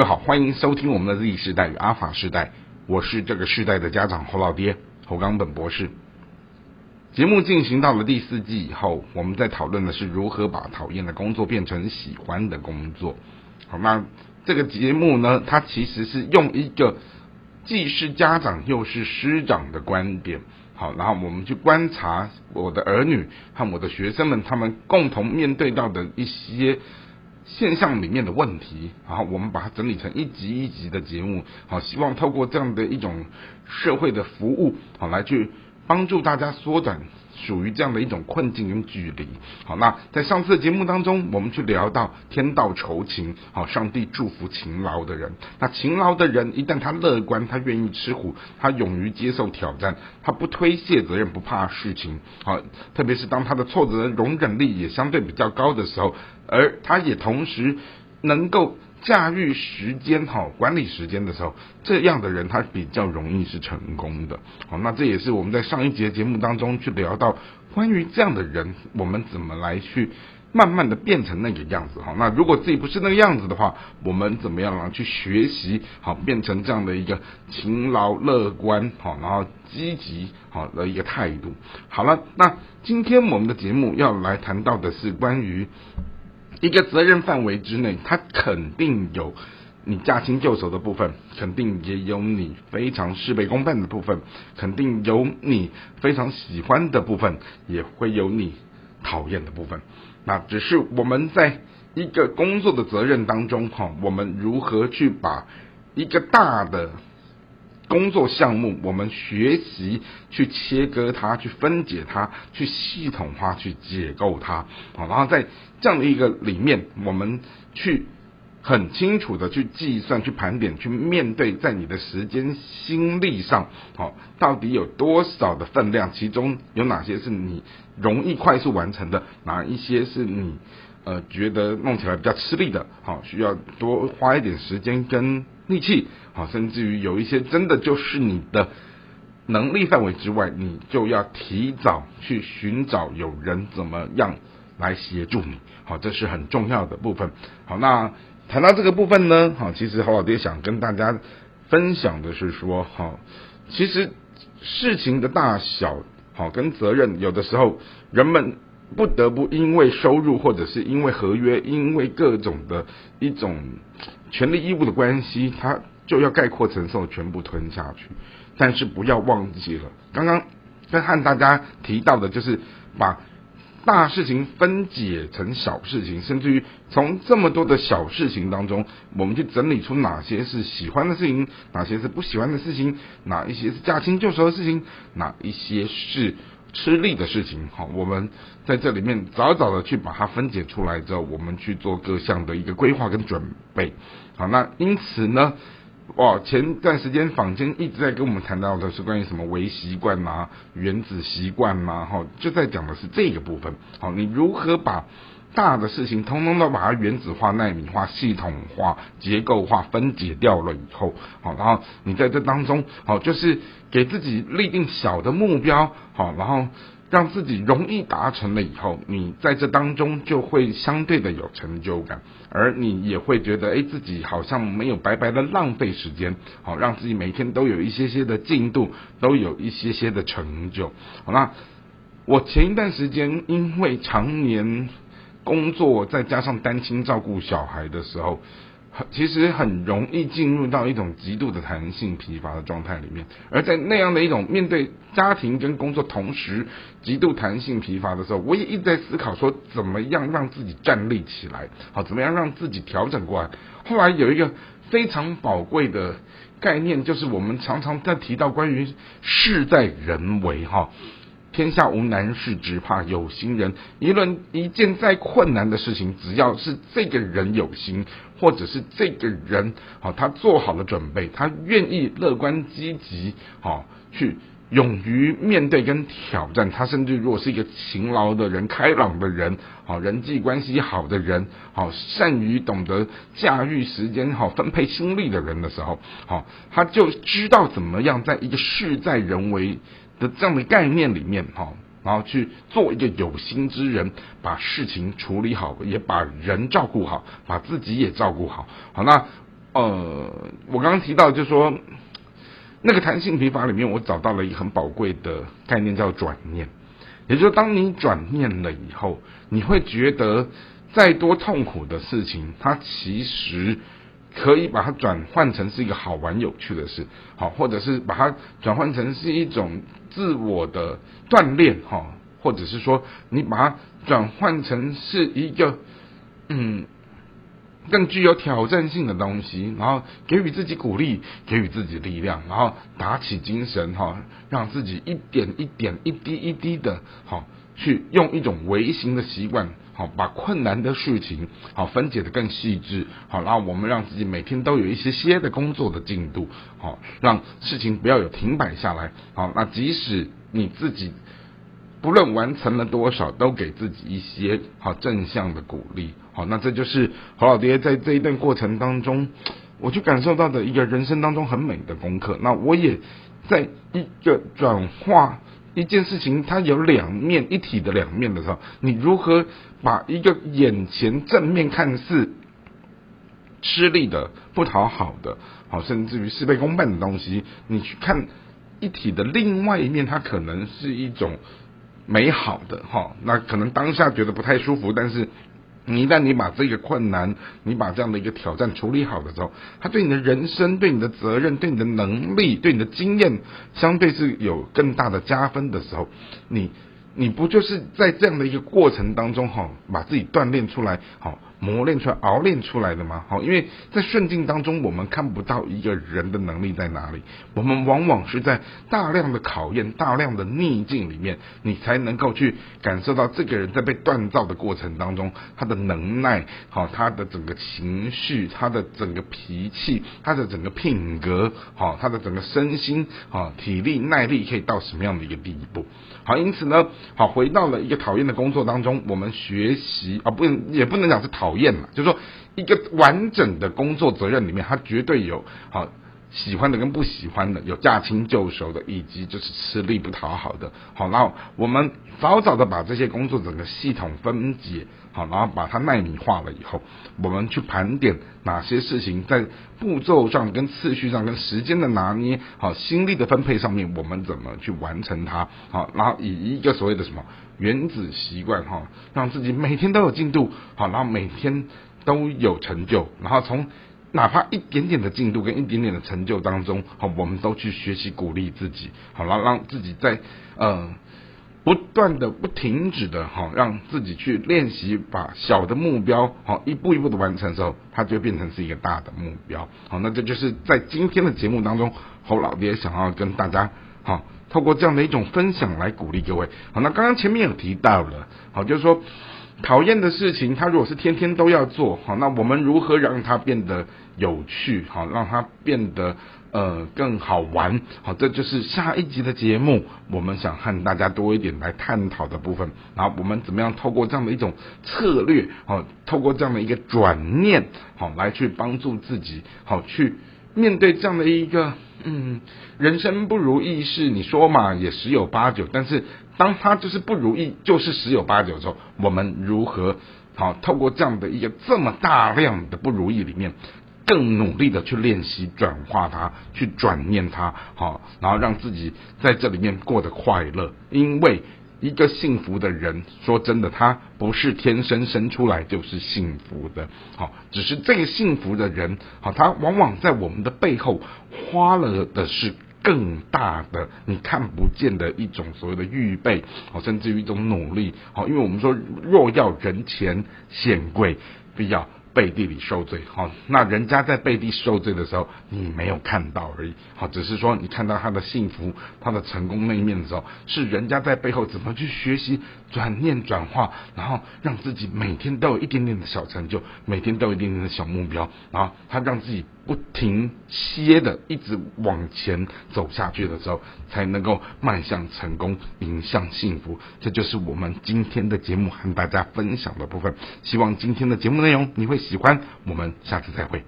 各位好，欢迎收听我们的 Z 时代与阿法时代，我是这个时代的家长侯老爹侯冈本博士。节目进行到了第四季以后，我们在讨论的是如何把讨厌的工作变成喜欢的工作。好，那这个节目呢，它其实是用一个既是家长又是师长的观点，好，然后我们去观察我的儿女和我的学生们他们共同面对到的一些。现象里面的问题，然后我们把它整理成一集一集的节目，好，希望透过这样的一种社会的服务，好来去帮助大家缩短。属于这样的一种困境跟距离。好，那在上次的节目当中，我们去聊到天道酬勤，好，上帝祝福勤劳的人。那勤劳的人，一旦他乐观，他愿意吃苦，他勇于接受挑战，他不推卸责任，不怕事情。好，特别是当他的挫折容忍力也相对比较高的时候，而他也同时能够。驾驭时间哈，管理时间的时候，这样的人他比较容易是成功的。好，那这也是我们在上一节节目当中去聊到关于这样的人，我们怎么来去慢慢的变成那个样子哈。那如果自己不是那个样子的话，我们怎么样来去学习好变成这样的一个勤劳、乐观好，然后积极好的一个态度。好了，那今天我们的节目要来谈到的是关于。一个责任范围之内，它肯定有你驾轻就熟的部分，肯定也有你非常事倍功半的部分，肯定有你非常喜欢的部分，也会有你讨厌的部分。那只是我们在一个工作的责任当中，哈，我们如何去把一个大的。工作项目，我们学习去切割它，去分解它，去系统化，去解构它。好，然后在这样的一个里面，我们去很清楚的去计算、去盘点、去面对，在你的时间心力上，好，到底有多少的分量？其中有哪些是你容易快速完成的？哪一些是你呃觉得弄起来比较吃力的？好，需要多花一点时间跟力气。好，甚至于有一些真的就是你的能力范围之外，你就要提早去寻找有人怎么样来协助你。好，这是很重要的部分。好，那谈到这个部分呢，好，其实郝老爹想跟大家分享的是说，好，其实事情的大小，好跟责任，有的时候人们不得不因为收入或者是因为合约，因为各种的一种权利义务的关系，他。就要概括承受，全部吞下去。但是不要忘记了，刚刚跟和大家提到的，就是把大事情分解成小事情，甚至于从这么多的小事情当中，我们去整理出哪些是喜欢的事情，哪些是不喜欢的事情，哪一些是驾轻就熟的事情，哪一些是吃力的事情。好，我们在这里面早早的去把它分解出来之后，我们去做各项的一个规划跟准备。好，那因此呢？哇，前段时间坊间一直在跟我们谈到的是关于什么微习惯呐、原子习惯嘛，哈，就在讲的是这个部分。好，你如何把大的事情通通都把它原子化、纳米化、系统化、结构化、分解掉了以后，好，然后你在这当中，好，就是给自己立定小的目标，好，然后。让自己容易达成了以后，你在这当中就会相对的有成就感，而你也会觉得，哎，自己好像没有白白的浪费时间，好，让自己每天都有一些些的进度，都有一些些的成就。好那我前一段时间因为常年工作，再加上单亲照顾小孩的时候。其实很容易进入到一种极度的弹性疲乏的状态里面，而在那样的一种面对家庭跟工作同时极度弹性疲乏的时候，我也一直在思考说，怎么样让自己站立起来，好，怎么样让自己调整过来。后来有一个非常宝贵的概念，就是我们常常在提到关于事在人为，哈。天下无难事，只怕有心人。一论一件再困难的事情，只要是这个人有心，或者是这个人好，他做好了准备，他愿意乐观积极，好去勇于面对跟挑战。他甚至如果是一个勤劳的人、开朗的人，好人际关系好的人，好善于懂得驾驭时间、好分配心力的人的时候，好他就知道怎么样在一个事在人为。的这样的概念里面哈，然后去做一个有心之人，把事情处理好，也把人照顾好，把自己也照顾好。好，那呃，我刚刚提到就是说，那个弹性疲乏里面，我找到了一个很宝贵的概念，叫转念。也就是当你转念了以后，你会觉得再多痛苦的事情，它其实可以把它转换成是一个好玩有趣的事，好，或者是把它转换成是一种自我的锻炼，哈，或者是说你把它转换成是一个嗯更具有挑战性的东西，然后给予自己鼓励，给予自己力量，然后打起精神，哈，让自己一点一点、一滴一滴的，好，去用一种微型的习惯，好，把困难的事情，好分解的更细致，好，让我们让自己每天都有一些些的工作的进度，好，让事情不要有停摆下来，好，那即使你自己。不论完成了多少，都给自己一些好正向的鼓励。好，那这就是侯老爹在这一段过程当中，我去感受到的一个人生当中很美的功课。那我也在一个转化一件事情，它有两面一体的两面的时候，你如何把一个眼前正面看似吃力的、不讨好的，好，甚至于事倍功半的东西，你去看一体的另外一面，它可能是一种。美好的哈，那可能当下觉得不太舒服，但是你一旦你把这个困难，你把这样的一个挑战处理好的时候，他对你的人生、对你的责任、对你的能力、对你的经验，相对是有更大的加分的时候，你你不就是在这样的一个过程当中哈，把自己锻炼出来好。磨练出来、熬练出来的吗？好，因为在顺境当中，我们看不到一个人的能力在哪里，我们往往是在大量的考验、大量的逆境里面，你才能够去感受到这个人在被锻造的过程当中，他的能耐，好，他的整个情绪、他的整个脾气、他的整个品格，好，他的整个身心，好，体力、耐力可以到什么样的一个地步？好，因此呢，好，回到了一个讨厌的工作当中，我们学习啊，不能也不能讲是讨。讨厌嘛，就是说一个完整的工作责任里面，他绝对有好喜欢的跟不喜欢的，有驾轻就熟的，以及就是吃力不讨好的。好，然后我们早早的把这些工作整个系统分解，好，然后把它纳米化了以后，我们去盘点哪些事情在步骤上、跟次序上、跟时间的拿捏、好心力的分配上面，我们怎么去完成它？好，然后以一个所谓的什么？原子习惯哈，让自己每天都有进度，好，然后每天都有成就，然后从哪怕一点点的进度跟一点点的成就当中，好，我们都去学习鼓励自己，好，然后让自己在呃不断的不停止的哈，让自己去练习把小的目标好一步一步的完成的时候，它就变成是一个大的目标，好，那这就是在今天的节目当中，侯老爹想要跟大家好。透过这样的一种分享来鼓励各位。好，那刚刚前面有提到了，好，就是说讨厌的事情，他如果是天天都要做，好，那我们如何让它变得有趣？好，让它变得呃更好玩？好，这就是下一集的节目，我们想和大家多一点来探讨的部分。然后我们怎么样透过这样的一种策略，好，透过这样的一个转念，好，来去帮助自己，好去面对这样的一个。嗯，人生不如意事，你说嘛也十有八九。但是当他就是不如意，就是十有八九的时候，我们如何好透过这样的一个这么大量的不如意里面，更努力的去练习转化它，去转念它，好，然后让自己在这里面过得快乐，因为。一个幸福的人，说真的，他不是天生生出来就是幸福的，好，只是这个幸福的人，好，他往往在我们的背后花了的是更大的你看不见的一种所谓的预备，好，甚至于一种努力，好，因为我们说若要人前显贵，必要。背地里受罪，好，那人家在背地受罪的时候，你没有看到而已，好，只是说你看到他的幸福、他的成功那一面的时候，是人家在背后怎么去学习转念转化，然后让自己每天都有一点点的小成就，每天都有一点点的小目标，然后他让自己。不停歇的一直往前走下去的时候，才能够迈向成功，迎向幸福。这就是我们今天的节目和大家分享的部分。希望今天的节目内容你会喜欢。我们下次再会。